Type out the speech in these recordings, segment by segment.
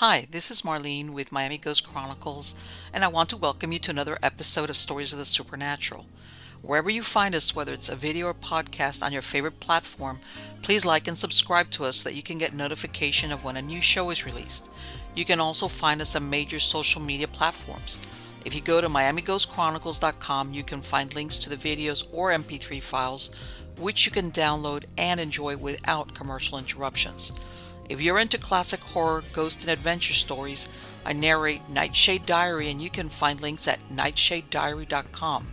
Hi, this is Marlene with Miami Ghost Chronicles, and I want to welcome you to another episode of Stories of the Supernatural. Wherever you find us, whether it's a video or podcast on your favorite platform, please like and subscribe to us so that you can get notification of when a new show is released. You can also find us on major social media platforms. If you go to miamighostchronicles.com, you can find links to the videos or MP3 files, which you can download and enjoy without commercial interruptions. If you're into classic horror, ghost, and adventure stories, I narrate Nightshade Diary, and you can find links at nightshadediary.com.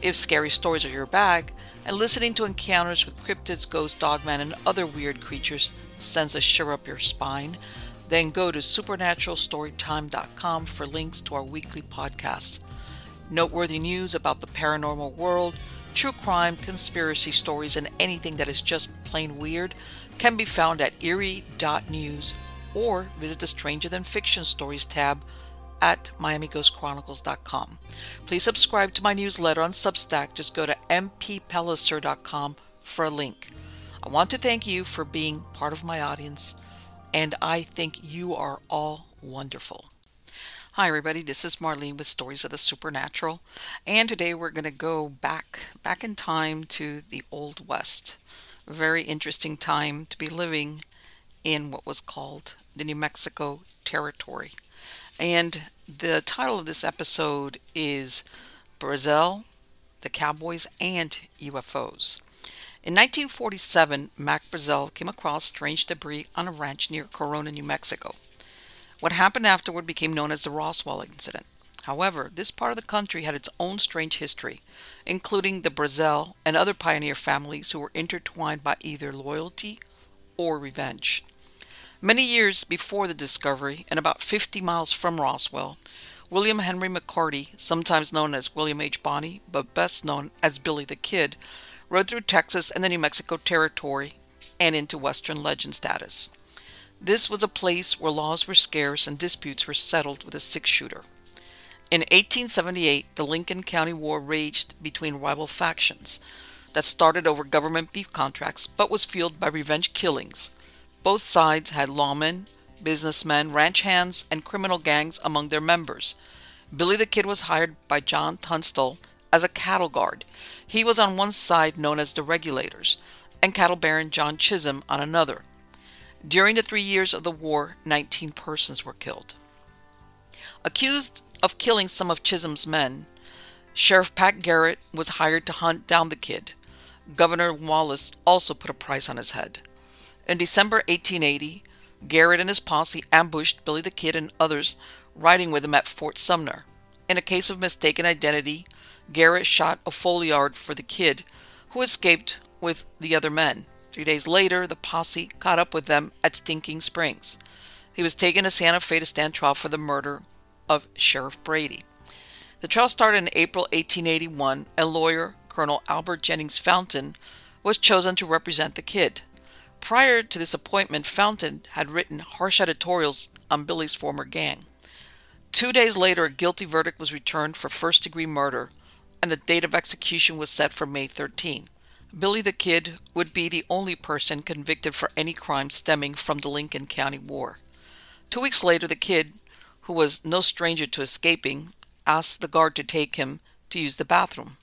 If scary stories are your bag, and listening to encounters with cryptids, ghosts, dogmen, and other weird creatures sends a shiver up your spine, then go to supernaturalstorytime.com for links to our weekly podcasts. Noteworthy news about the paranormal world, true crime, conspiracy stories, and anything that is just plain weird can be found at eerie.news or visit the Stranger Than Fiction Stories tab at miamighostchronicles.com. Please subscribe to my newsletter on Substack. Just go to mppellicer.com for a link. I want to thank you for being part of my audience, and I think you are all wonderful. Hi everybody, this is Marlene with Stories of the Supernatural, and today we're going to go back back in time to the Old West very interesting time to be living in what was called the New Mexico Territory. And the title of this episode is Brazel, the Cowboys, and UFOs. In 1947, Mac Brazel came across strange debris on a ranch near Corona, New Mexico. What happened afterward became known as the Roswell incident. However, this part of the country had its own strange history, including the Brazel and other pioneer families who were intertwined by either loyalty or revenge. Many years before the discovery, and about 50 miles from Roswell, William Henry McCarty, sometimes known as William H. Bonney, but best known as Billy the Kid, rode through Texas and the New Mexico Territory and into Western legend status. This was a place where laws were scarce and disputes were settled with a six shooter. In 1878, the Lincoln County War raged between rival factions that started over government beef contracts but was fueled by revenge killings. Both sides had lawmen, businessmen, ranch hands, and criminal gangs among their members. Billy the Kid was hired by John Tunstall as a cattle guard. He was on one side known as the Regulators, and cattle baron John Chisum on another. During the three years of the war, 19 persons were killed. Accused of killing some of Chisum's men, Sheriff Pat Garrett was hired to hunt down the kid. Governor Wallace also put a price on his head. In December 1880, Garrett and his posse ambushed Billy the Kid and others riding with him at Fort Sumner. In a case of mistaken identity, Garrett shot O'Folliard for the kid, who escaped with the other men. Three days later, the posse caught up with them at Stinking Springs. He was taken to Santa Fe to stand trial for the murder of Sheriff Brady. The trial started in April 1881, and lawyer Colonel Albert Jennings Fountain was chosen to represent the kid. Prior to this appointment, Fountain had written harsh editorials on Billy's former gang. Two days later, a guilty verdict was returned for first degree murder, and the date of execution was set for May 13. Billy the Kid would be the only person convicted for any crime stemming from the Lincoln County War. Two weeks later, the kid who was no stranger to escaping, asked the guard to take him to use the bathroom.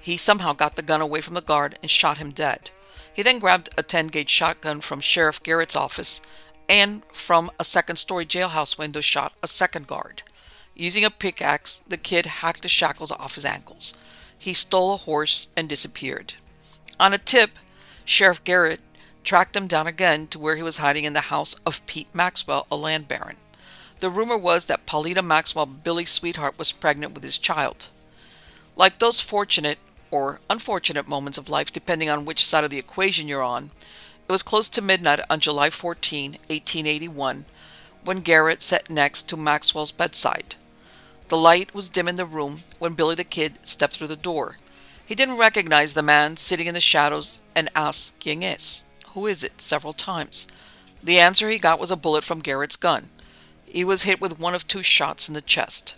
He somehow got the gun away from the guard and shot him dead. He then grabbed a 10 gauge shotgun from Sheriff Garrett's office and from a second story jailhouse window shot a second guard. Using a pickaxe, the kid hacked the shackles off his ankles. He stole a horse and disappeared. On a tip, Sheriff Garrett tracked him down again to where he was hiding in the house of Pete Maxwell, a land baron. The rumor was that Paulita Maxwell, Billy's sweetheart, was pregnant with his child. Like those fortunate or unfortunate moments of life, depending on which side of the equation you're on, it was close to midnight on July 14, 1881, when Garrett sat next to Maxwell's bedside. The light was dim in the room when Billy the Kid stepped through the door. He didn't recognize the man sitting in the shadows and asked, Quien es? Who is it? several times. The answer he got was a bullet from Garrett's gun. He was hit with one of two shots in the chest.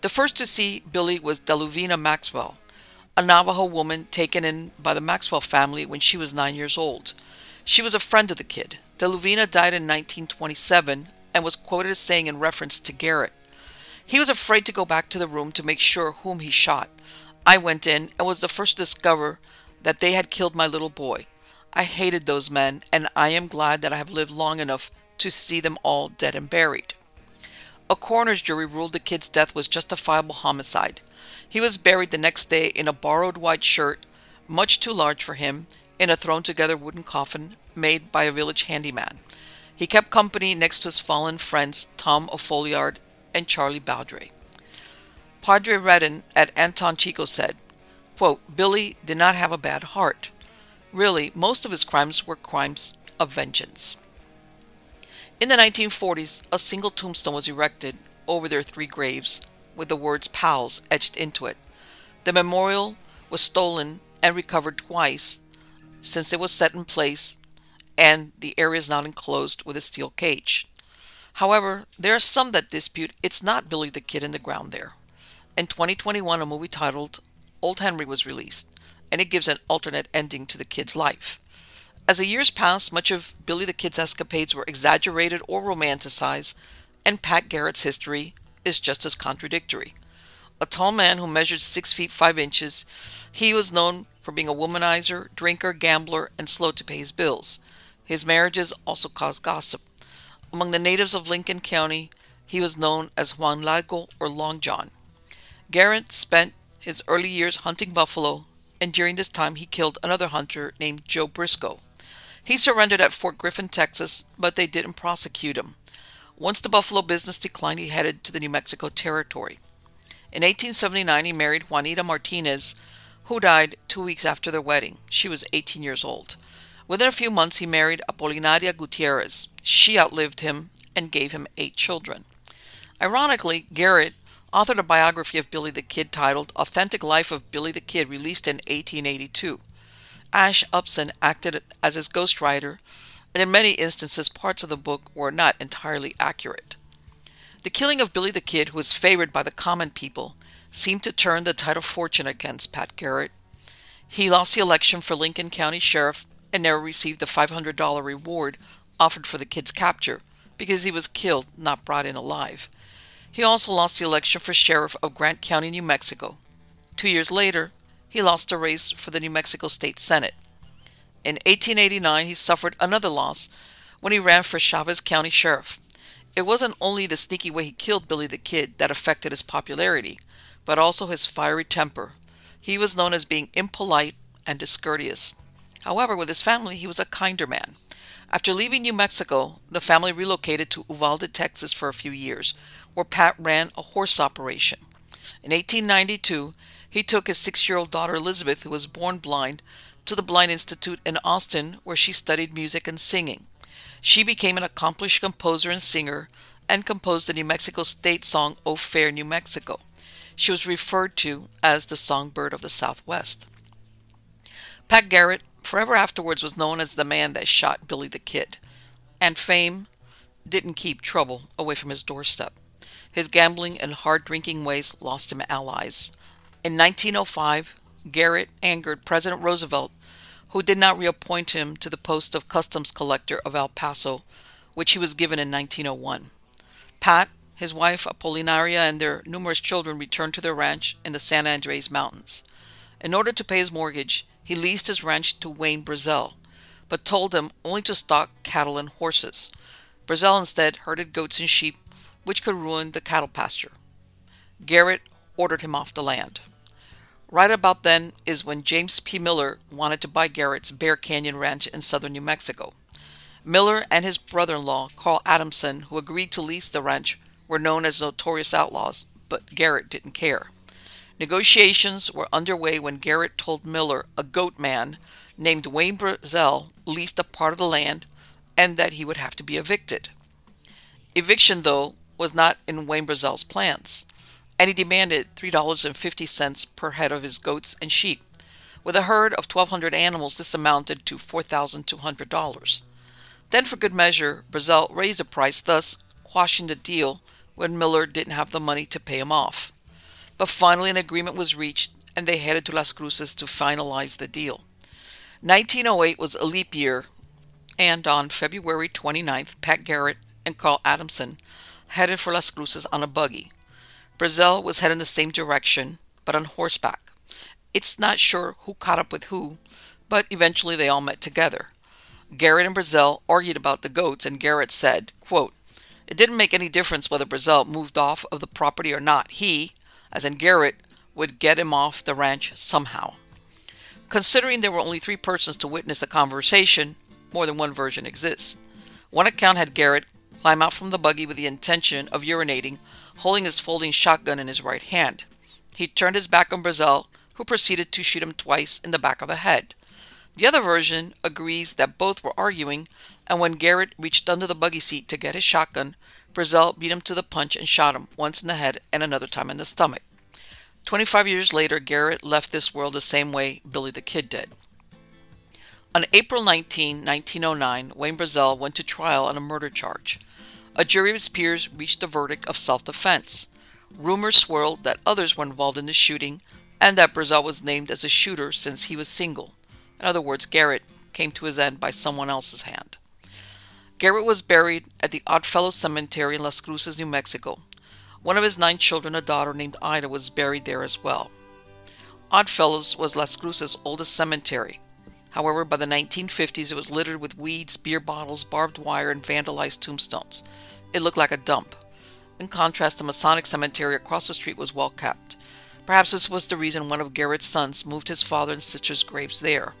The first to see Billy was Deluvina Maxwell, a Navajo woman taken in by the Maxwell family when she was nine years old. She was a friend of the kid. Deluvina died in 1927 and was quoted as saying in reference to Garrett, he was afraid to go back to the room to make sure whom he shot. I went in and was the first to discover that they had killed my little boy. I hated those men, and I am glad that I have lived long enough to see them all dead and buried. A coroner's jury ruled the kid's death was justifiable homicide. He was buried the next day in a borrowed white shirt, much too large for him, in a thrown together wooden coffin made by a village handyman. He kept company next to his fallen friends Tom O'Folliard and Charlie Bowdre. Padre Redden at Anton Chico said, quote, Billy did not have a bad heart. Really, most of his crimes were crimes of vengeance. In the 1940s, a single tombstone was erected over their three graves with the words PALS etched into it. The memorial was stolen and recovered twice since it was set in place, and the area is now enclosed with a steel cage. However, there are some that dispute it's not Billy the Kid in the ground there. In 2021, a movie titled Old Henry was released, and it gives an alternate ending to the kid's life. As the years passed, much of Billy the Kid's escapades were exaggerated or romanticized, and Pat Garrett's history is just as contradictory. A tall man who measured 6 feet 5 inches, he was known for being a womanizer, drinker, gambler, and slow to pay his bills. His marriages also caused gossip. Among the natives of Lincoln County, he was known as Juan Largo or Long John. Garrett spent his early years hunting buffalo, and during this time he killed another hunter named Joe Briscoe. He surrendered at Fort Griffin, Texas, but they didn't prosecute him. Once the buffalo business declined, he headed to the New Mexico Territory. In 1879, he married Juanita Martinez, who died two weeks after their wedding. She was 18 years old. Within a few months, he married Apolinaria Gutierrez. She outlived him and gave him eight children. Ironically, Garrett authored a biography of Billy the Kid titled Authentic Life of Billy the Kid, released in 1882. Ash Upson acted as his ghostwriter, and in many instances, parts of the book were not entirely accurate. The killing of Billy the Kid, who was favored by the common people, seemed to turn the tide of fortune against Pat Garrett. He lost the election for Lincoln County Sheriff and never received the $500 reward offered for the kid's capture because he was killed, not brought in alive. He also lost the election for sheriff of Grant County, New Mexico. Two years later, he lost a race for the New Mexico State Senate. In 1889, he suffered another loss when he ran for Chaves County Sheriff. It wasn't only the sneaky way he killed Billy the Kid that affected his popularity, but also his fiery temper. He was known as being impolite and discourteous. However, with his family, he was a kinder man. After leaving New Mexico, the family relocated to Uvalde, Texas for a few years, where Pat ran a horse operation. In 1892, he took his six year old daughter Elizabeth, who was born blind, to the Blind Institute in Austin, where she studied music and singing. She became an accomplished composer and singer and composed the New Mexico state song, O Fair New Mexico. She was referred to as the songbird of the Southwest. Pat Garrett forever afterwards was known as the man that shot Billy the Kid, and fame didn't keep trouble away from his doorstep. His gambling and hard drinking ways lost him allies. In 1905, Garrett angered President Roosevelt, who did not reappoint him to the post of customs collector of El Paso, which he was given in 1901. Pat, his wife Apolinaria, and their numerous children returned to their ranch in the San Andres Mountains. In order to pay his mortgage, he leased his ranch to Wayne Brazel, but told him only to stock cattle and horses. Brazel instead herded goats and sheep, which could ruin the cattle pasture. Garrett ordered him off the land. Right about then is when James P. Miller wanted to buy Garrett's Bear Canyon Ranch in southern New Mexico. Miller and his brother in law, Carl Adamson, who agreed to lease the ranch, were known as notorious outlaws, but Garrett didn't care. Negotiations were underway when Garrett told Miller a goat man named Wayne Brazel leased a part of the land and that he would have to be evicted. Eviction, though, was not in Wayne Brazel's plans, and he demanded $3.50 per head of his goats and sheep. With a herd of 1,200 animals, this amounted to $4,200. Then, for good measure, Brazel raised the price, thus quashing the deal when Miller didn't have the money to pay him off. But finally, an agreement was reached, and they headed to Las Cruces to finalize the deal. 1908 was a leap year, and on February 29th, Pat Garrett and Carl Adamson headed for Las Cruces on a buggy. Brazel was heading the same direction, but on horseback. It's not sure who caught up with who, but eventually they all met together. Garrett and Brazel argued about the goats, and Garrett said, quote, It didn't make any difference whether Brazel moved off of the property or not. He, as in Garrett, would get him off the ranch somehow. Considering there were only three persons to witness the conversation, more than one version exists. One account had Garrett climb out from the buggy with the intention of urinating, holding his folding shotgun in his right hand. He turned his back on Brazel, who proceeded to shoot him twice in the back of the head. The other version agrees that both were arguing, and when Garrett reached under the buggy seat to get his shotgun, Brazel beat him to the punch and shot him once in the head and another time in the stomach. 25 years later, Garrett left this world the same way Billy the Kid did. On April 19, 1909, Wayne Brazel went to trial on a murder charge. A jury of his peers reached a verdict of self defense. Rumors swirled that others were involved in the shooting and that Brazel was named as a shooter since he was single. In other words, Garrett came to his end by someone else's hand. Garrett was buried at the Oddfellows Cemetery in Las Cruces, New Mexico. One of his nine children, a daughter named Ida, was buried there as well. Oddfellows was Las Cruces' oldest cemetery. However, by the 1950s, it was littered with weeds, beer bottles, barbed wire, and vandalized tombstones. It looked like a dump. In contrast, the Masonic cemetery across the street was well kept. Perhaps this was the reason one of Garrett's sons moved his father and sister's graves there.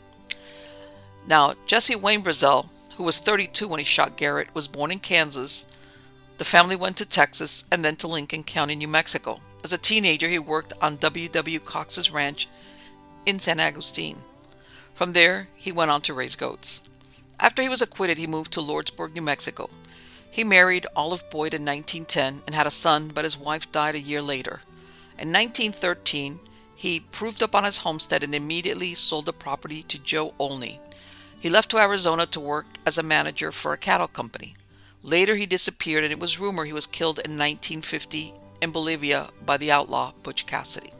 Now, Jesse Wayne Brazel, who was 32 when he shot Garrett, was born in Kansas. The family went to Texas and then to Lincoln County, New Mexico. As a teenager, he worked on W. W. Cox's ranch in San Agustin. From there, he went on to raise goats. After he was acquitted, he moved to Lordsburg, New Mexico. He married Olive Boyd in 1910 and had a son, but his wife died a year later. In 1913, he proved up on his homestead and immediately sold the property to Joe Olney. He left to Arizona to work as a manager for a cattle company. Later, he disappeared, and it was rumored he was killed in 1950 in Bolivia by the outlaw Butch Cassidy.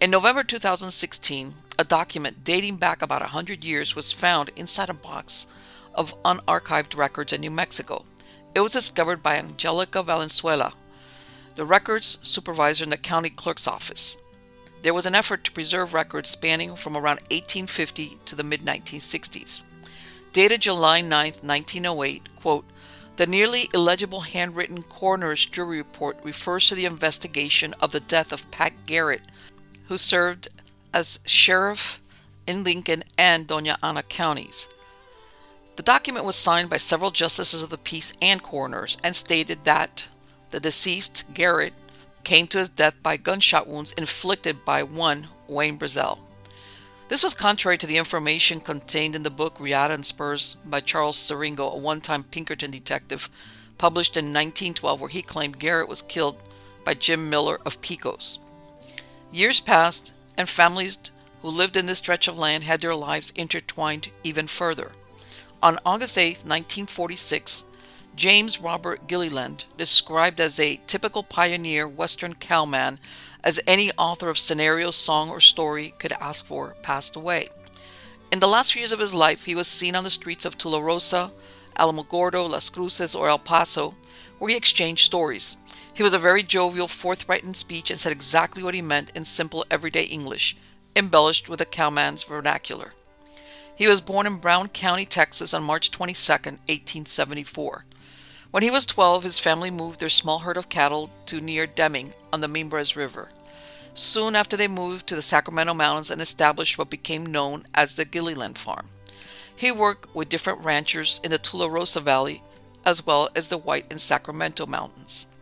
In November 2016, a document dating back about 100 years was found inside a box of unarchived records in New Mexico. It was discovered by Angelica Valenzuela, the records supervisor in the county clerk's office. There was an effort to preserve records spanning from around 1850 to the mid 1960s. Dated July 9, 1908, quote, the nearly illegible handwritten coroner's jury report refers to the investigation of the death of Pat Garrett, who served as sheriff in Lincoln and Doña Ana counties. The document was signed by several justices of the peace and coroners and stated that the deceased, Garrett, came to his death by gunshot wounds inflicted by one Wayne Brazel. This was contrary to the information contained in the book Riata and Spurs by Charles Siringo, a one time Pinkerton detective, published in 1912, where he claimed Garrett was killed by Jim Miller of Pecos. Years passed, and families who lived in this stretch of land had their lives intertwined even further. On August 8, 1946, James Robert Gilliland, described as a typical pioneer Western cowman, as any author of scenario, song, or story could ask for, passed away. In the last few years of his life, he was seen on the streets of Tularosa, Alamogordo, Las Cruces, or El Paso, where he exchanged stories. He was a very jovial, forthright in speech, and said exactly what he meant in simple, everyday English, embellished with a cowman's vernacular. He was born in Brown County, Texas on March 22, 1874. When he was 12, his family moved their small herd of cattle to near Deming on the Mimbres River. Soon after, they moved to the Sacramento Mountains and established what became known as the Gilliland Farm. He worked with different ranchers in the Tularosa Valley as well as the White and Sacramento Mountains.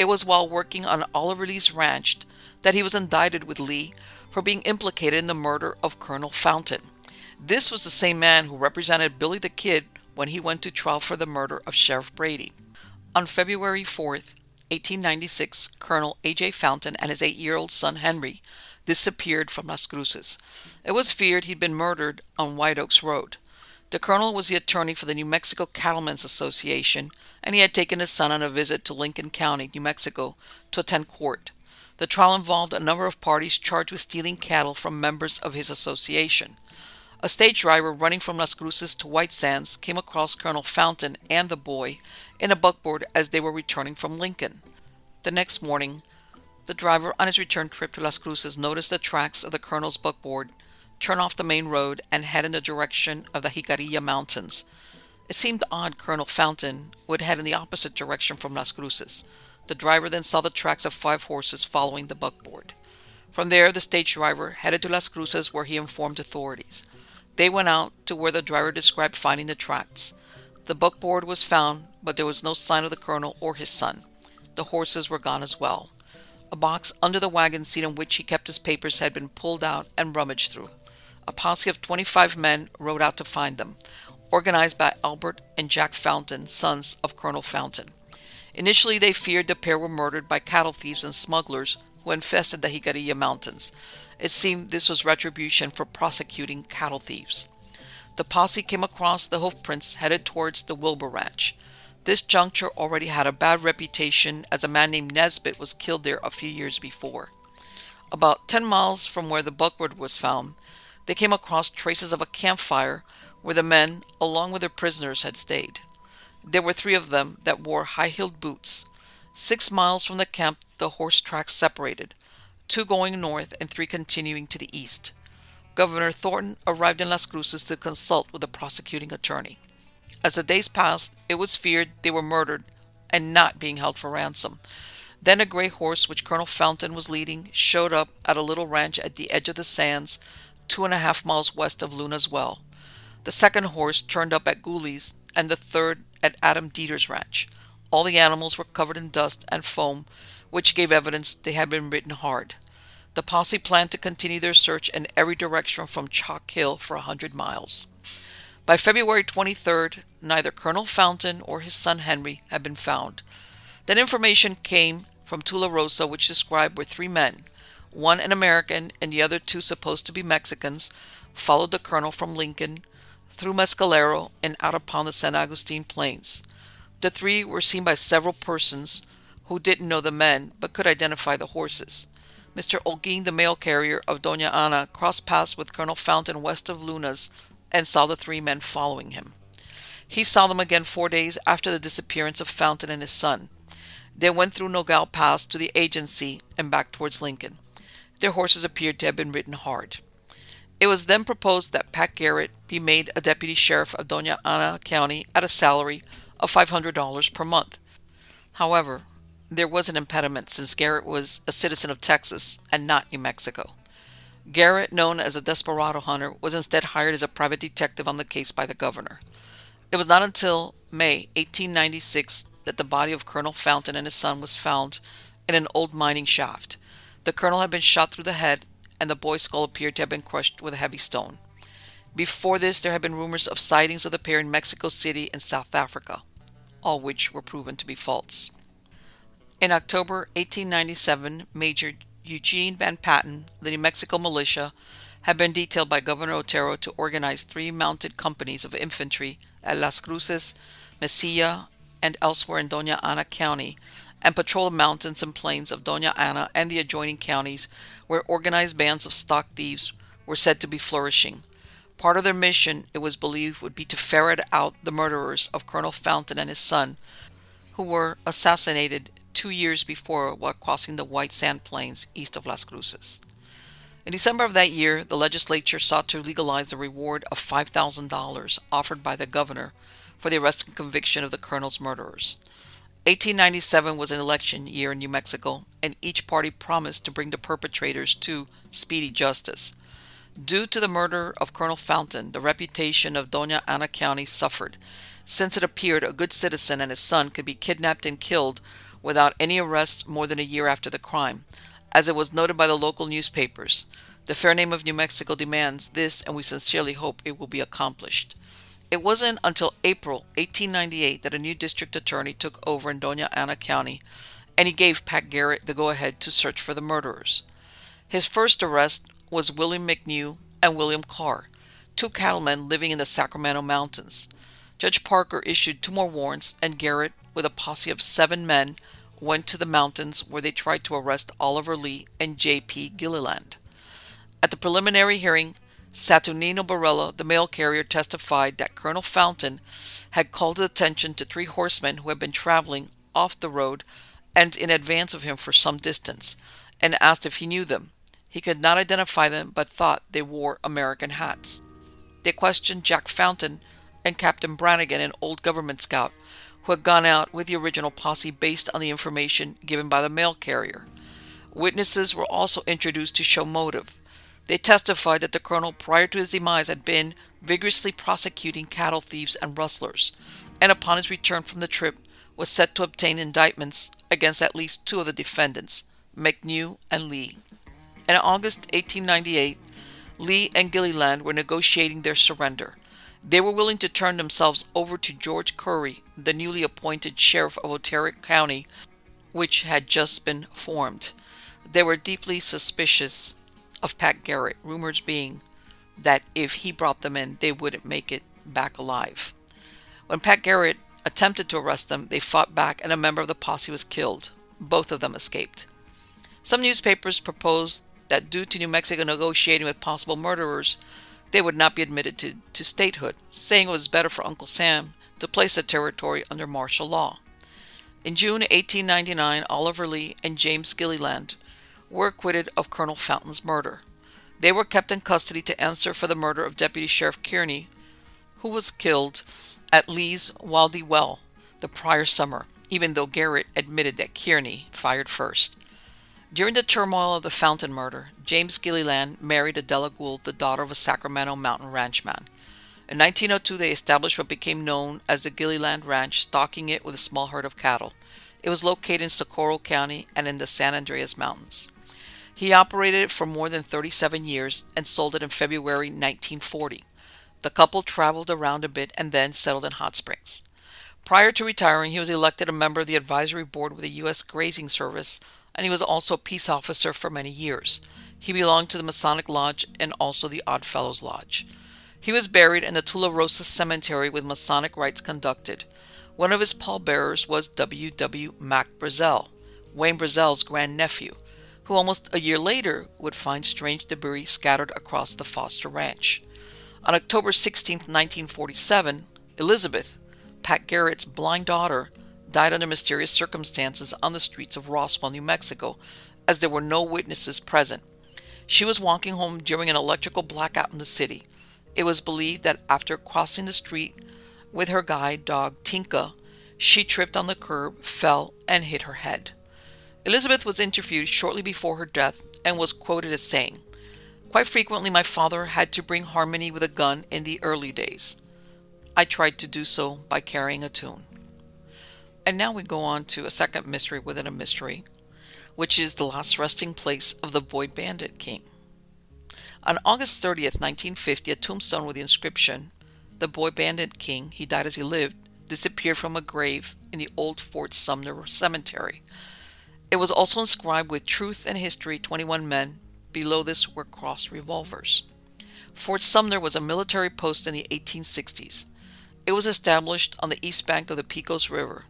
It was while working on Oliver Lee's ranch that he was indicted with Lee for being implicated in the murder of Colonel Fountain. This was the same man who represented Billy the Kid when he went to trial for the murder of Sheriff Brady. On February 4th, 1896, Colonel A.J. Fountain and his eight year old son Henry disappeared from Las Cruces. It was feared he'd been murdered on White Oaks Road. The colonel was the attorney for the New Mexico Cattlemen's Association, and he had taken his son on a visit to Lincoln County, New Mexico, to attend court. The trial involved a number of parties charged with stealing cattle from members of his association. A stage driver running from Las Cruces to White Sands came across Colonel Fountain and the boy in a buckboard as they were returning from Lincoln. The next morning, the driver on his return trip to Las Cruces noticed the tracks of the colonel's buckboard turn off the main road and head in the direction of the Jicarilla Mountains. It seemed odd Colonel Fountain would head in the opposite direction from Las Cruces. The driver then saw the tracks of five horses following the buckboard. From there, the stage driver headed to Las Cruces where he informed authorities. They went out to where the driver described finding the tracks. The buckboard was found, but there was no sign of the colonel or his son. The horses were gone as well. A box under the wagon seat in which he kept his papers had been pulled out and rummaged through. A posse of 25 men rode out to find them, organized by Albert and Jack Fountain, sons of Colonel Fountain. Initially, they feared the pair were murdered by cattle thieves and smugglers who infested the Jicarilla Mountains. It seemed this was retribution for prosecuting cattle thieves. The posse came across the hoofprints headed towards the Wilbur Ranch. This juncture already had a bad reputation as a man named Nesbitt was killed there a few years before. About 10 miles from where the buckboard was found, they came across traces of a campfire where the men, along with their prisoners, had stayed. There were three of them that wore high heeled boots. Six miles from the camp, the horse tracks separated, two going north and three continuing to the east. Governor Thornton arrived in Las Cruces to consult with the prosecuting attorney. As the days passed, it was feared they were murdered and not being held for ransom. Then a gray horse, which Colonel Fountain was leading, showed up at a little ranch at the edge of the sands, two and a half miles west of Luna's Well. The second horse turned up at Gooley's, and the third at Adam Dieter's ranch. All the animals were covered in dust and foam, which gave evidence they had been ridden hard. The posse planned to continue their search in every direction from Chalk Hill for a hundred miles. By February 23rd, neither Colonel Fountain or his son Henry had been found. Then information came from Tularosa which described where three men, one an American and the other two supposed to be Mexicans, followed the colonel from Lincoln through Mescalero and out upon the San Agustin Plains. The three were seen by several persons who didn't know the men but could identify the horses. Mr. Olguin, the mail carrier of Doña Ana, crossed paths with Colonel Fountain west of Luna's and saw the three men following him. He saw them again four days after the disappearance of Fountain and his son. They went through Nogal Pass to the agency and back towards Lincoln. Their horses appeared to have been ridden hard. It was then proposed that Pat Garrett be made a deputy sheriff of Doña Ana County at a salary of $500 per month. However, there was an impediment since Garrett was a citizen of Texas and not New Mexico. Garrett, known as a desperado hunter, was instead hired as a private detective on the case by the governor. It was not until May 1896 that the body of Colonel Fountain and his son was found in an old mining shaft. The colonel had been shot through the head, and the boy's skull appeared to have been crushed with a heavy stone. Before this, there had been rumors of sightings of the pair in Mexico City and South Africa, all which were proven to be false. In October 1897, Major Eugene Van Patten, the New Mexico militia, had been detailed by Governor Otero to organize three mounted companies of infantry at Las Cruces, Mesilla, and elsewhere in Doña Ana County and patrol the mountains and plains of Doña Ana and the adjoining counties where organized bands of stock thieves were said to be flourishing. Part of their mission, it was believed, would be to ferret out the murderers of Colonel Fountain and his son, who were assassinated two years before while crossing the White Sand Plains east of Las Cruces. In December of that year, the legislature sought to legalize the reward of $5,000 offered by the governor for the arrest and conviction of the colonel's murderers. 1897 was an election year in New Mexico, and each party promised to bring the perpetrators to speedy justice. Due to the murder of Colonel Fountain, the reputation of Doña Ana County suffered, since it appeared a good citizen and his son could be kidnapped and killed without any arrest more than a year after the crime, as it was noted by the local newspapers. The fair name of New Mexico demands this, and we sincerely hope it will be accomplished. It wasn't until April 1898 that a new district attorney took over in Doña Ana County, and he gave Pat Garrett the go ahead to search for the murderers. His first arrest was William McNew and William Carr, two cattlemen living in the Sacramento Mountains. Judge Parker issued two more warrants, and Garrett, with a posse of seven men, went to the mountains where they tried to arrest Oliver Lee and J.P. Gilliland. At the preliminary hearing, Saturnino Barella, the mail carrier, testified that Colonel Fountain had called his attention to three horsemen who had been traveling off the road and in advance of him for some distance, and asked if he knew them. He could not identify them, but thought they wore American hats. They questioned Jack Fountain and Captain Brannigan, an old government scout, who had gone out with the original posse based on the information given by the mail carrier. Witnesses were also introduced to show motive. They testified that the colonel, prior to his demise, had been vigorously prosecuting cattle thieves and rustlers, and upon his return from the trip was set to obtain indictments against at least two of the defendants, McNew and Lee. In August 1898, Lee and Gilliland were negotiating their surrender. They were willing to turn themselves over to George Curry, the newly appointed sheriff of Otero County, which had just been formed. They were deeply suspicious of Pat Garrett, rumors being that if he brought them in, they wouldn't make it back alive. When Pat Garrett attempted to arrest them, they fought back and a member of the posse was killed. Both of them escaped. Some newspapers proposed that due to New Mexico negotiating with possible murderers, they would not be admitted to, to statehood, saying it was better for Uncle Sam to place the territory under martial law. In June 1899, Oliver Lee and James Gilliland were acquitted of Colonel Fountain's murder. They were kept in custody to answer for the murder of Deputy Sheriff Kearney, who was killed at Lee's Wildy Well the prior summer, even though Garrett admitted that Kearney fired first. During the turmoil of the Fountain murder, James Gilliland married Adela Gould, the daughter of a Sacramento mountain ranchman. In 1902, they established what became known as the Gilliland Ranch, stocking it with a small herd of cattle. It was located in Socorro County and in the San Andres Mountains. He operated it for more than 37 years and sold it in February 1940. The couple traveled around a bit and then settled in Hot Springs. Prior to retiring, he was elected a member of the advisory board with the U.S. Grazing Service and he was also a peace officer for many years. He belonged to the Masonic Lodge and also the Odd Fellows Lodge. He was buried in the Tularosa Cemetery with Masonic rites conducted. One of his pallbearers was W. W. Mac Brazel, Wayne Brazel's grandnephew, who almost a year later would find strange debris scattered across the Foster Ranch. On October 16, 1947, Elizabeth, Pat Garrett's blind daughter, died under mysterious circumstances on the streets of Roswell, New Mexico, as there were no witnesses present. She was walking home during an electrical blackout in the city. It was believed that after crossing the street with her guide dog Tinka, she tripped on the curb, fell, and hit her head. Elizabeth was interviewed shortly before her death and was quoted as saying, Quite frequently, my father had to bring harmony with a gun in the early days. I tried to do so by carrying a tune. And now we go on to a second mystery within a mystery, which is the last resting place of the Boy Bandit King. On August 30th, 1950, a tombstone with the inscription, The Boy Bandit King, he died as he lived, disappeared from a grave in the old Fort Sumner Cemetery. It was also inscribed with Truth and History 21 men. Below this were crossed revolvers. Fort Sumner was a military post in the 1860s. It was established on the east bank of the Pecos River.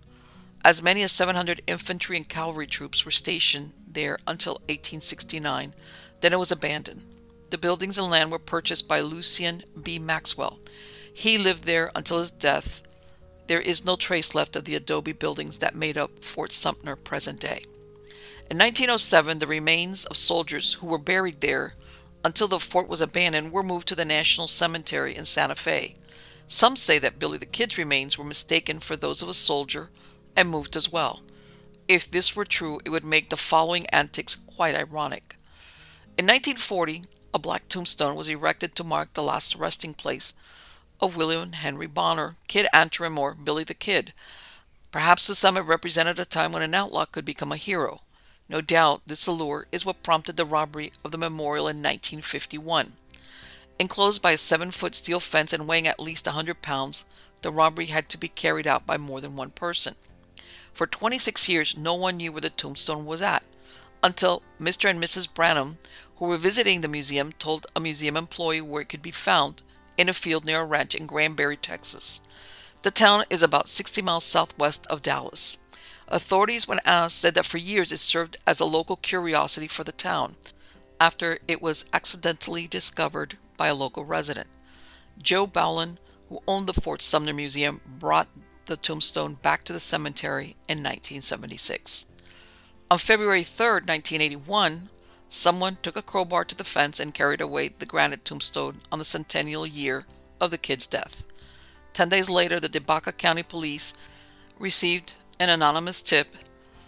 As many as 700 infantry and cavalry troops were stationed there until 1869. Then it was abandoned. The buildings and land were purchased by Lucien B. Maxwell. He lived there until his death. There is no trace left of the adobe buildings that made up Fort Sumner present day. In 1907, the remains of soldiers who were buried there until the fort was abandoned were moved to the National Cemetery in Santa Fe. Some say that Billy the Kid's remains were mistaken for those of a soldier and moved as well. If this were true, it would make the following antics quite ironic. In 1940, a black tombstone was erected to mark the last resting place of William Henry Bonney, Kid Antrim, or Billy the Kid. Perhaps to some it represented a time when an outlaw could become a hero. No doubt this allure is what prompted the robbery of the memorial in 1951. Enclosed by a seven foot steel fence and weighing at least 100 pounds, the robbery had to be carried out by more than one person. For 26 years, no one knew where the tombstone was at, until Mr. and Mrs. Branham, who were visiting the museum, told a museum employee where it could be found in a field near a ranch in Granbury, Texas. The town is about 60 miles southwest of Dallas. Authorities, when asked, said that for years it served as a local curiosity for the town after it was accidentally discovered by a local resident. Joe Bowlin, who owned the Fort Sumner Museum, brought the tombstone back to the cemetery in 1976. On February 3, 1981, someone took a crowbar to the fence and carried away the granite tombstone on the centennial year of the kid's death. Ten days later, the DeBaca County Police received an anonymous tip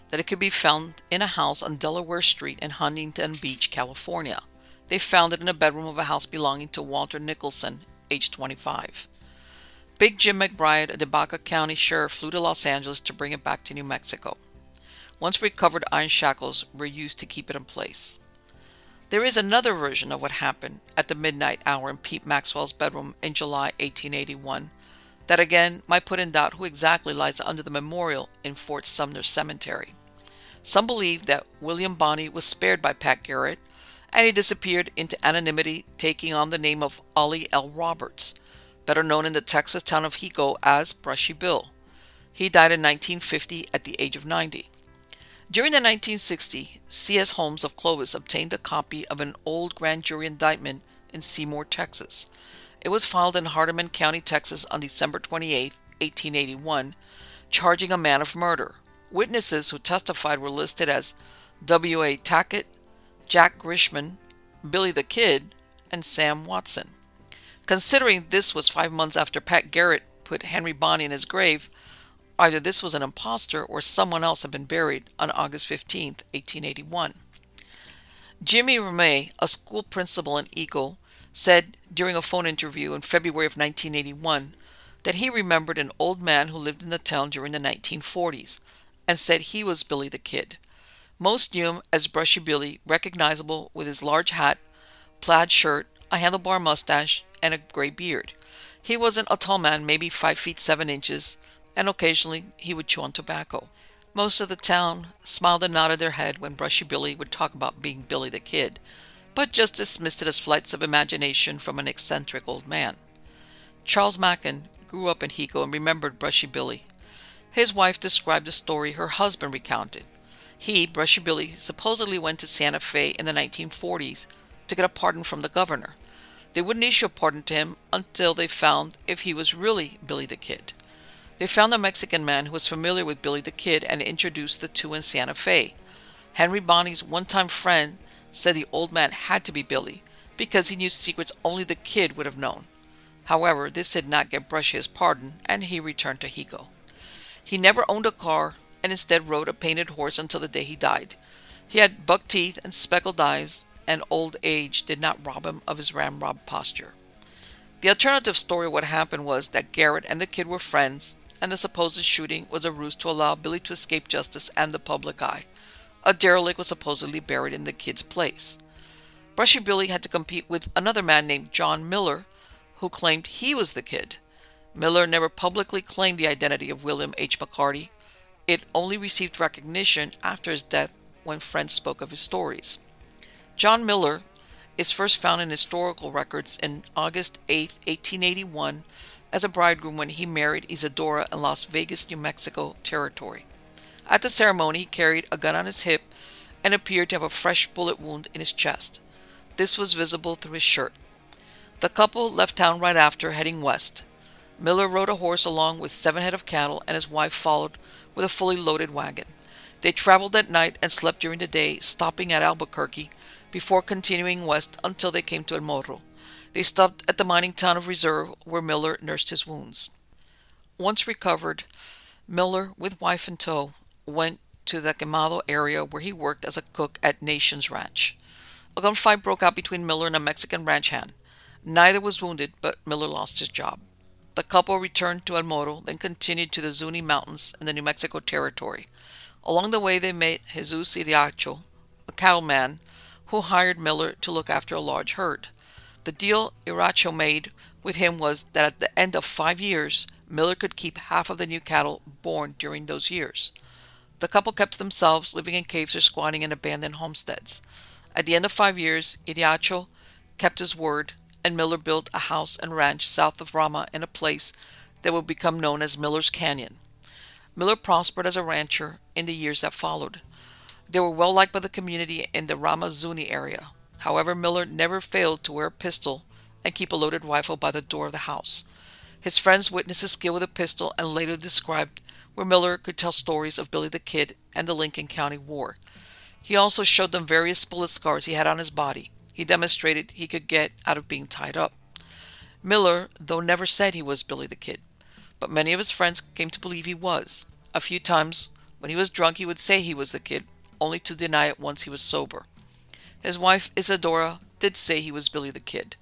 that it could be found in a house on Delaware Street in Huntington Beach, California. They found it in a bedroom of a house belonging to Walter Nicholson, age 25. Big Jim McBride, a DeBaca County sheriff, flew to Los Angeles to bring it back to New Mexico. Once recovered, iron shackles were used to keep it in place. There is another version of what happened at the midnight hour in Pete Maxwell's bedroom in July 1881 that again might put in doubt who exactly lies under the memorial in Fort Sumner Cemetery. Some believe that William Bonney was spared by Pat Garrett and he disappeared into anonymity, taking on the name of Ollie L. Roberts, better known in the Texas town of Hico as Brushy Bill. He died in 1950 at the age of 90. During the 1960s, C.S. Holmes of Clovis obtained a copy of an old grand jury indictment in Seymour, Texas. It was filed in Hardeman County, Texas on December 28, 1881, charging a man of murder. Witnesses who testified were listed as W.A. Tackett, Jack Grishman, Billy the Kid, and Sam Watson. Considering this was five months after Pat Garrett put Henry Bonney in his grave, Either this was an impostor or someone else had been buried on August 15, 1881. Jimmy Ramey, a school principal in Eagle, said during a phone interview in February of 1981 that he remembered an old man who lived in the town during the 1940s and said he was Billy the Kid. Most knew him as Brushy Billy, recognizable with his large hat, plaid shirt, a handlebar mustache, and a gray beard. He wasn't a tall man, maybe five feet seven inches, and occasionally he would chew on tobacco. Most of the town smiled and nodded their head when Brushy Billy would talk about being Billy the Kid, but just dismissed it as flights of imagination from an eccentric old man. Charles Mackin grew up in Hico and remembered Brushy Billy. His wife described the story her husband recounted. He, Brushy Billy, supposedly went to Santa Fe in the 1940s to get a pardon from the governor. They wouldn't issue a pardon to him until they found if he was really Billy the Kid. They found a Mexican man who was familiar with Billy the Kid and introduced the two in Santa Fe. Henry Bonney's one time friend said the old man had to be Billy because he knew secrets only the kid would have known. However, this did not get Brush his pardon, and he returned to Hico. He never owned a car and instead rode a painted horse until the day he died. He had buck teeth and speckled eyes, and old age did not rob him of his ramrod posture. The alternative story what happened was that Garrett and the kid were friends and the supposed shooting was a ruse to allow Billy to escape justice and the public eye. A derelict was supposedly buried in the kid's place. Brushy Billy had to compete with another man named John Miller, who claimed he was the kid. Miller never publicly claimed the identity of William H. McCarty. It only received recognition after his death when friends spoke of his stories. John Miller is first found in historical records in August 8, 1881, as a bridegroom when he married Isadora in Las Vegas, New Mexico territory. At the ceremony, he carried a gun on his hip and appeared to have a fresh bullet wound in his chest. This was visible through his shirt. The couple left town right after, heading west. Miller rode a horse along with seven head of cattle, and his wife followed with a fully loaded wagon. They traveled at night and slept during the day, stopping at Albuquerque before continuing west until they came to El Morro. They stopped at the mining town of Reserve where Miller nursed his wounds. Once recovered, Miller, with wife in tow, went to the Quemado area where he worked as a cook at Nations Ranch. A gunfight broke out between Miller and a Mexican ranch hand. Neither was wounded, but Miller lost his job. The couple returned to El Morro, then continued to the Zuni Mountains in the New Mexico Territory. Along the way, they met Jesus Iriacho, a cattleman who hired Miller to look after a large herd. The deal Iracho made with him was that at the end of five years, Miller could keep half of the new cattle born during those years. The couple kept to themselves, living in caves or squatting in abandoned homesteads. At the end of five years, Iriacho kept his word, and Miller built a house and ranch south of Ramah in a place that would become known as Miller's Canyon. Miller prospered as a rancher in the years that followed. They were well liked by the community in the Ramah Zuni area. However, Miller never failed to wear a pistol and keep a loaded rifle by the door of the house. His friends witnessed his skill with a pistol and later described where Miller could tell stories of Billy the Kid and the Lincoln County War. He also showed them various bullet scars he had on his body. He demonstrated he could get out of being tied up. Miller, though, never said he was Billy the Kid, but many of his friends came to believe he was. A few times, when he was drunk, he would say he was the kid, only to deny it once he was sober. His wife, Isadora, did say he was Billy the Kid.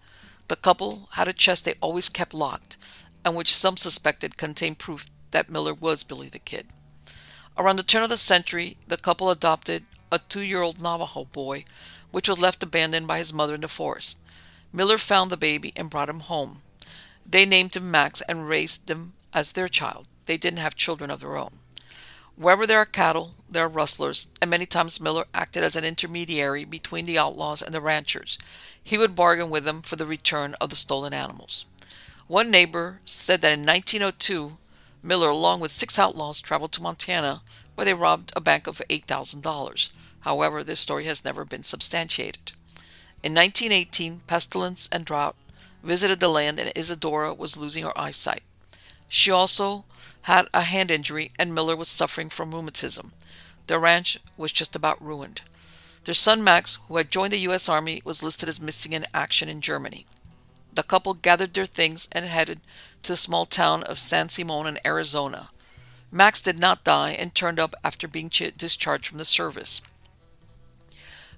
The couple had a chest they always kept locked, and which some suspected contained proof that Miller was Billy the Kid. Around the turn of the century, the couple adopted a two year old Navajo boy, which was left abandoned by his mother in the forest. Miller found the baby and brought him home. They named him Max and raised him as their child. They didn't have children of their own. Wherever there are cattle, there are rustlers, and many times Miller acted as an intermediary between the outlaws and the ranchers. He would bargain with them for the return of the stolen animals. One neighbor said that in 1902, Miller, along with six outlaws, traveled to Montana where they robbed a bank of $8,000. However, this story has never been substantiated. In 1918, pestilence and drought visited the land, and Isadora was losing her eyesight. She also had a hand injury, and Miller was suffering from rheumatism. Their ranch was just about ruined. Their son Max, who had joined the U.S. Army, was listed as missing in action in Germany. The couple gathered their things and headed to the small town of San Simon in Arizona. Max did not die and turned up after being discharged from the service.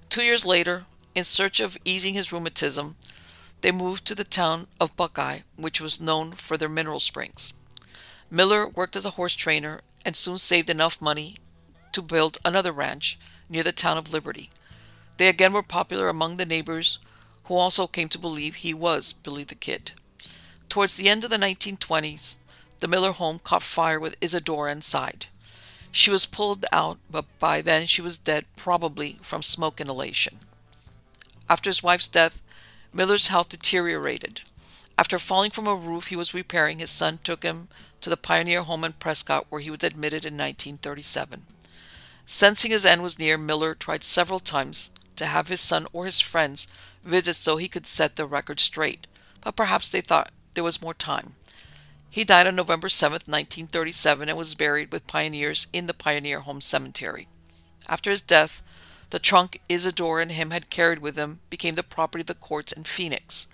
Two years later, in search of easing his rheumatism, they moved to the town of Buckeye, which was known for their mineral springs. Miller worked as a horse trainer and soon saved enough money to build another ranch near the town of Liberty. They again were popular among the neighbors who also came to believe he was Billy the Kid. Towards the end of the 1920s, the Miller home caught fire with Isadora inside. She was pulled out, but by then she was dead, probably from smoke inhalation. After his wife's death, Miller's health deteriorated. After falling from a roof he was repairing, his son took him to the Pioneer home in Prescott, where he was admitted in 1937. Sensing his end was near, Miller tried several times to have his son or his friends visit so he could set the record straight, but perhaps they thought there was more time. He died on November 7, 1937, and was buried with pioneers in the Pioneer Home Cemetery. After his death, the trunk Isadora and him had carried with them became the property of the courts in Phoenix.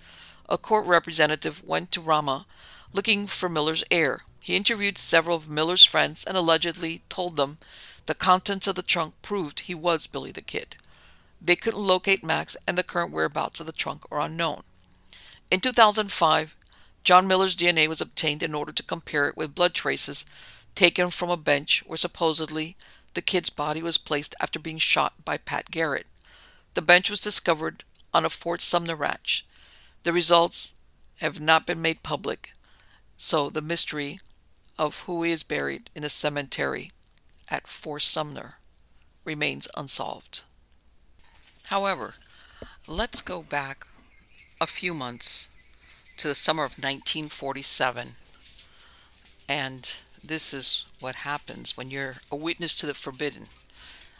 A court representative went to Ramah looking for Miller's heir. He interviewed several of Miller's friends and allegedly told them the contents of the trunk proved he was Billy the Kid. They couldn't locate Max, and the current whereabouts of the trunk are unknown. In 2005, John Miller's DNA was obtained in order to compare it with blood traces taken from a bench where supposedly the kid's body was placed after being shot by Pat Garrett. The bench was discovered on a Fort Sumner ranch. The results have not been made public, so the mystery of who is buried in the cemetery at Fort Sumner remains unsolved. However, let's go back a few months to the summer of 1947. And this is what happens when you're a witness to the forbidden.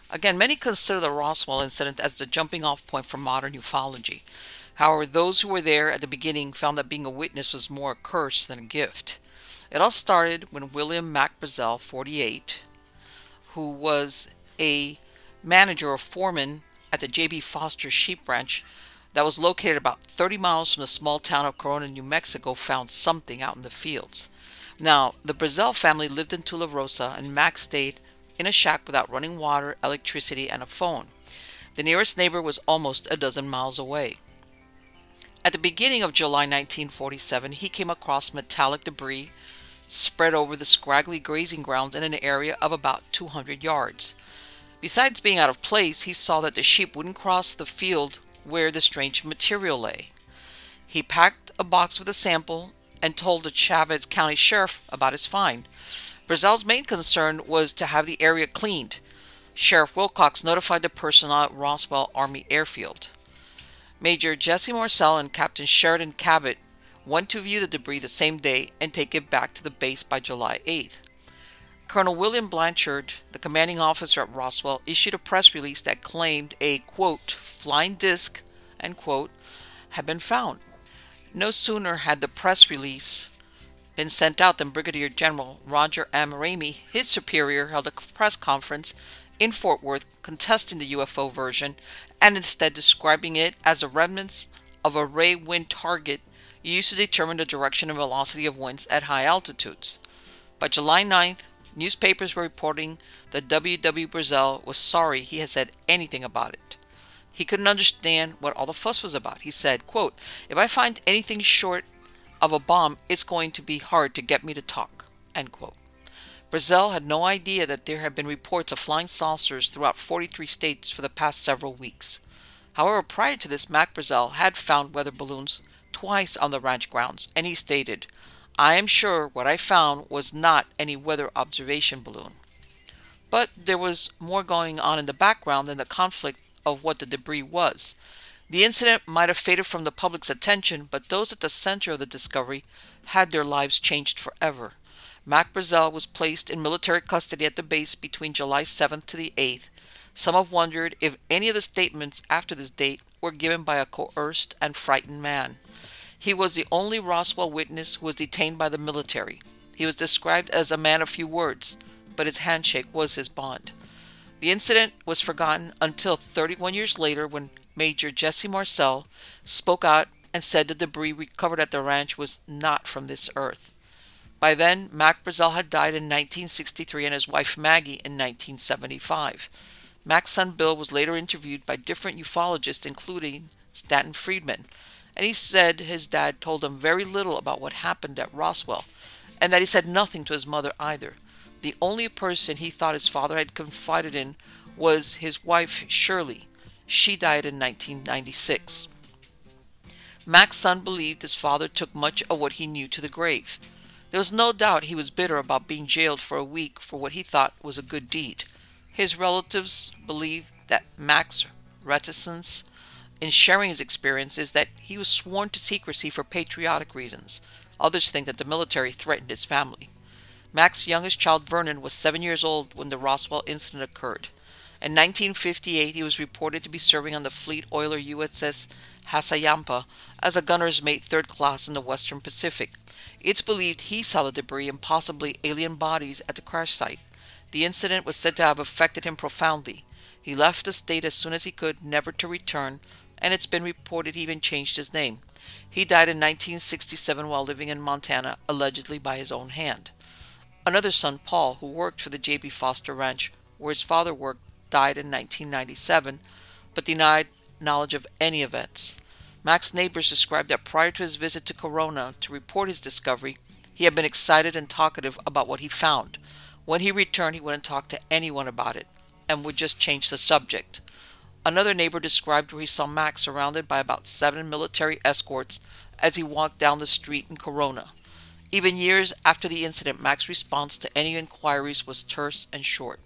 Again, many consider the Roswell incident as the jumping off point for modern ufology. However, those who were there at the beginning found that being a witness was more a curse than a gift. It all started when William Mac Brazel, 48, who was a manager or foreman at the J.B. Foster Sheep Ranch, that was located about 30 miles from the small town of Corona, New Mexico, found something out in the fields. Now, the Brazel family lived in Tularosa, and Max stayed in a shack without running water, electricity, and a phone. The nearest neighbor was almost a dozen miles away. At the beginning of July 1947, he came across metallic debris spread over the scraggly grazing grounds in an area of about 200 yards. Besides being out of place, he saw that the sheep wouldn't cross the field where the strange material lay. He packed a box with a sample and told the Chaves County Sheriff about his find. Brazel's main concern was to have the area cleaned. Sheriff Wilcox notified the personnel at Roswell Army Airfield. Major Jesse Marcel and Captain Sheridan Cavitt went to view the debris the same day and take it back to the base by July 8th. Colonel William Blanchard, the commanding officer at Roswell, issued a press release that claimed a quote flying disc end quote had been found. No sooner had the press release been sent out than Brigadier General Roger M. Ramey, his superior, held a press conference in Fort Worth contesting the UFO version and instead describing it as the remnants of a rawin target used to determine the direction and velocity of winds at high altitudes. By July 9th, newspapers were reporting that W.W. Brazel was sorry he had said anything about it. He couldn't understand what all the fuss was about. He said, quote, If I find anything short of a bomb, it's going to be hard to get me to talk. End quote. Brazel had no idea that there had been reports of flying saucers throughout 43 states for the past several weeks. However, prior to this, Mac Brazel had found weather balloons twice on the ranch grounds, and he stated, I am sure what I found was not any weather observation balloon. But there was more going on in the background than the conflict of what the debris was. The incident might have faded from the public's attention, but those at the center of the discovery had their lives changed forever. Mac Brazel was placed in military custody at the base between July 7th to the 8th. Some have wondered if any of the statements after this date were given by a coerced and frightened man. He was the only Roswell witness who was detained by the military. He was described as a man of few words, but his handshake was his bond. The incident was forgotten until 31 years later when Major Jesse Marcel spoke out and said the debris recovered at the ranch was not from this earth. By then, Mac Brazel had died in 1963 and his wife Maggie in 1975. Mac's son Bill was later interviewed by different ufologists, including Stanton Friedman, and he said his dad told him very little about what happened at Roswell, and that he said nothing to his mother either. The only person he thought his father had confided in was his wife, Shirley. She died in 1996. Mac's son believed his father took much of what he knew to the grave. There was no doubt he was bitter about being jailed for a week for what he thought was a good deed. His relatives believe that Mac's reticence in sharing his experience is that he was sworn to secrecy for patriotic reasons. Others think that the military threatened his family. Mac's youngest child, Vernon, was seven years old when the Roswell incident occurred. In 1958, he was reported to be serving on the fleet oiler USS Hassayampa as a gunner's mate third class in the Western Pacific. It's believed he saw the debris and possibly alien bodies at the crash site. The incident was said to have affected him profoundly. He left the state as soon as he could, never to return, and it's been reported he even changed his name. He died in 1967 while living in Montana, allegedly by his own hand. Another son, Paul, who worked for the J.B. Foster Ranch, where his father worked, died in 1997, but denied knowledge of any events. Mac's neighbors described that prior to his visit to Corona to report his discovery, he had been excited and talkative about what he found. When he returned, he wouldn't talk to anyone about it and would just change the subject. Another neighbor described where he saw Mac surrounded by about seven military escorts as he walked down the street in Corona. Even years after the incident, Mac's response to any inquiries was terse and short.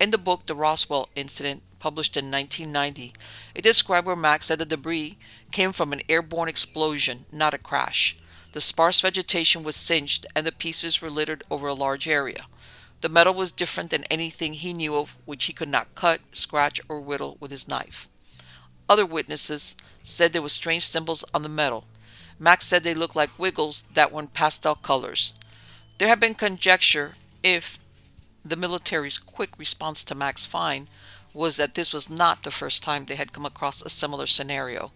In the book The Roswell Incident, published in 1990, it described where Mac said the debris came from an airborne explosion, not a crash. The sparse vegetation was singed and the pieces were littered over a large area. The metal was different than anything he knew of which he could not cut, scratch, or whittle with his knife. Other witnesses said there were strange symbols on the metal. Max said they looked like wiggles that were in pastel colors. There had been conjecture if the military's quick response to Mac's find was that this was not the first time they had come across a similar scenario.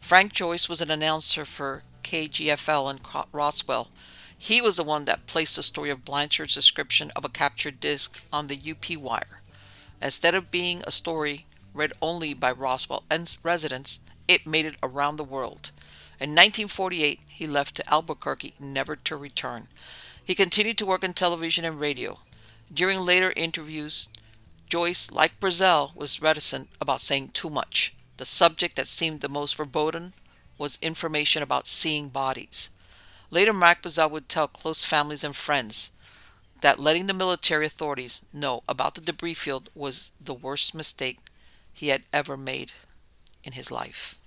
Frank Joyce was an announcer for KGFL in Roswell. He was the one that placed the story of Blanchard's description of a captured disc on the UP wire. Instead of being a story read only by Roswell residents, it made it around the world. In 1948, he left to Albuquerque, never to return. He continued to work in television and radio. During later interviews, Joyce, like Brazel, was reticent about saying too much. The subject that seemed the most verboten was information about seeing bodies. Later, Brazel would tell close families and friends that letting the military authorities know about the debris field was the worst mistake he had ever made in his life.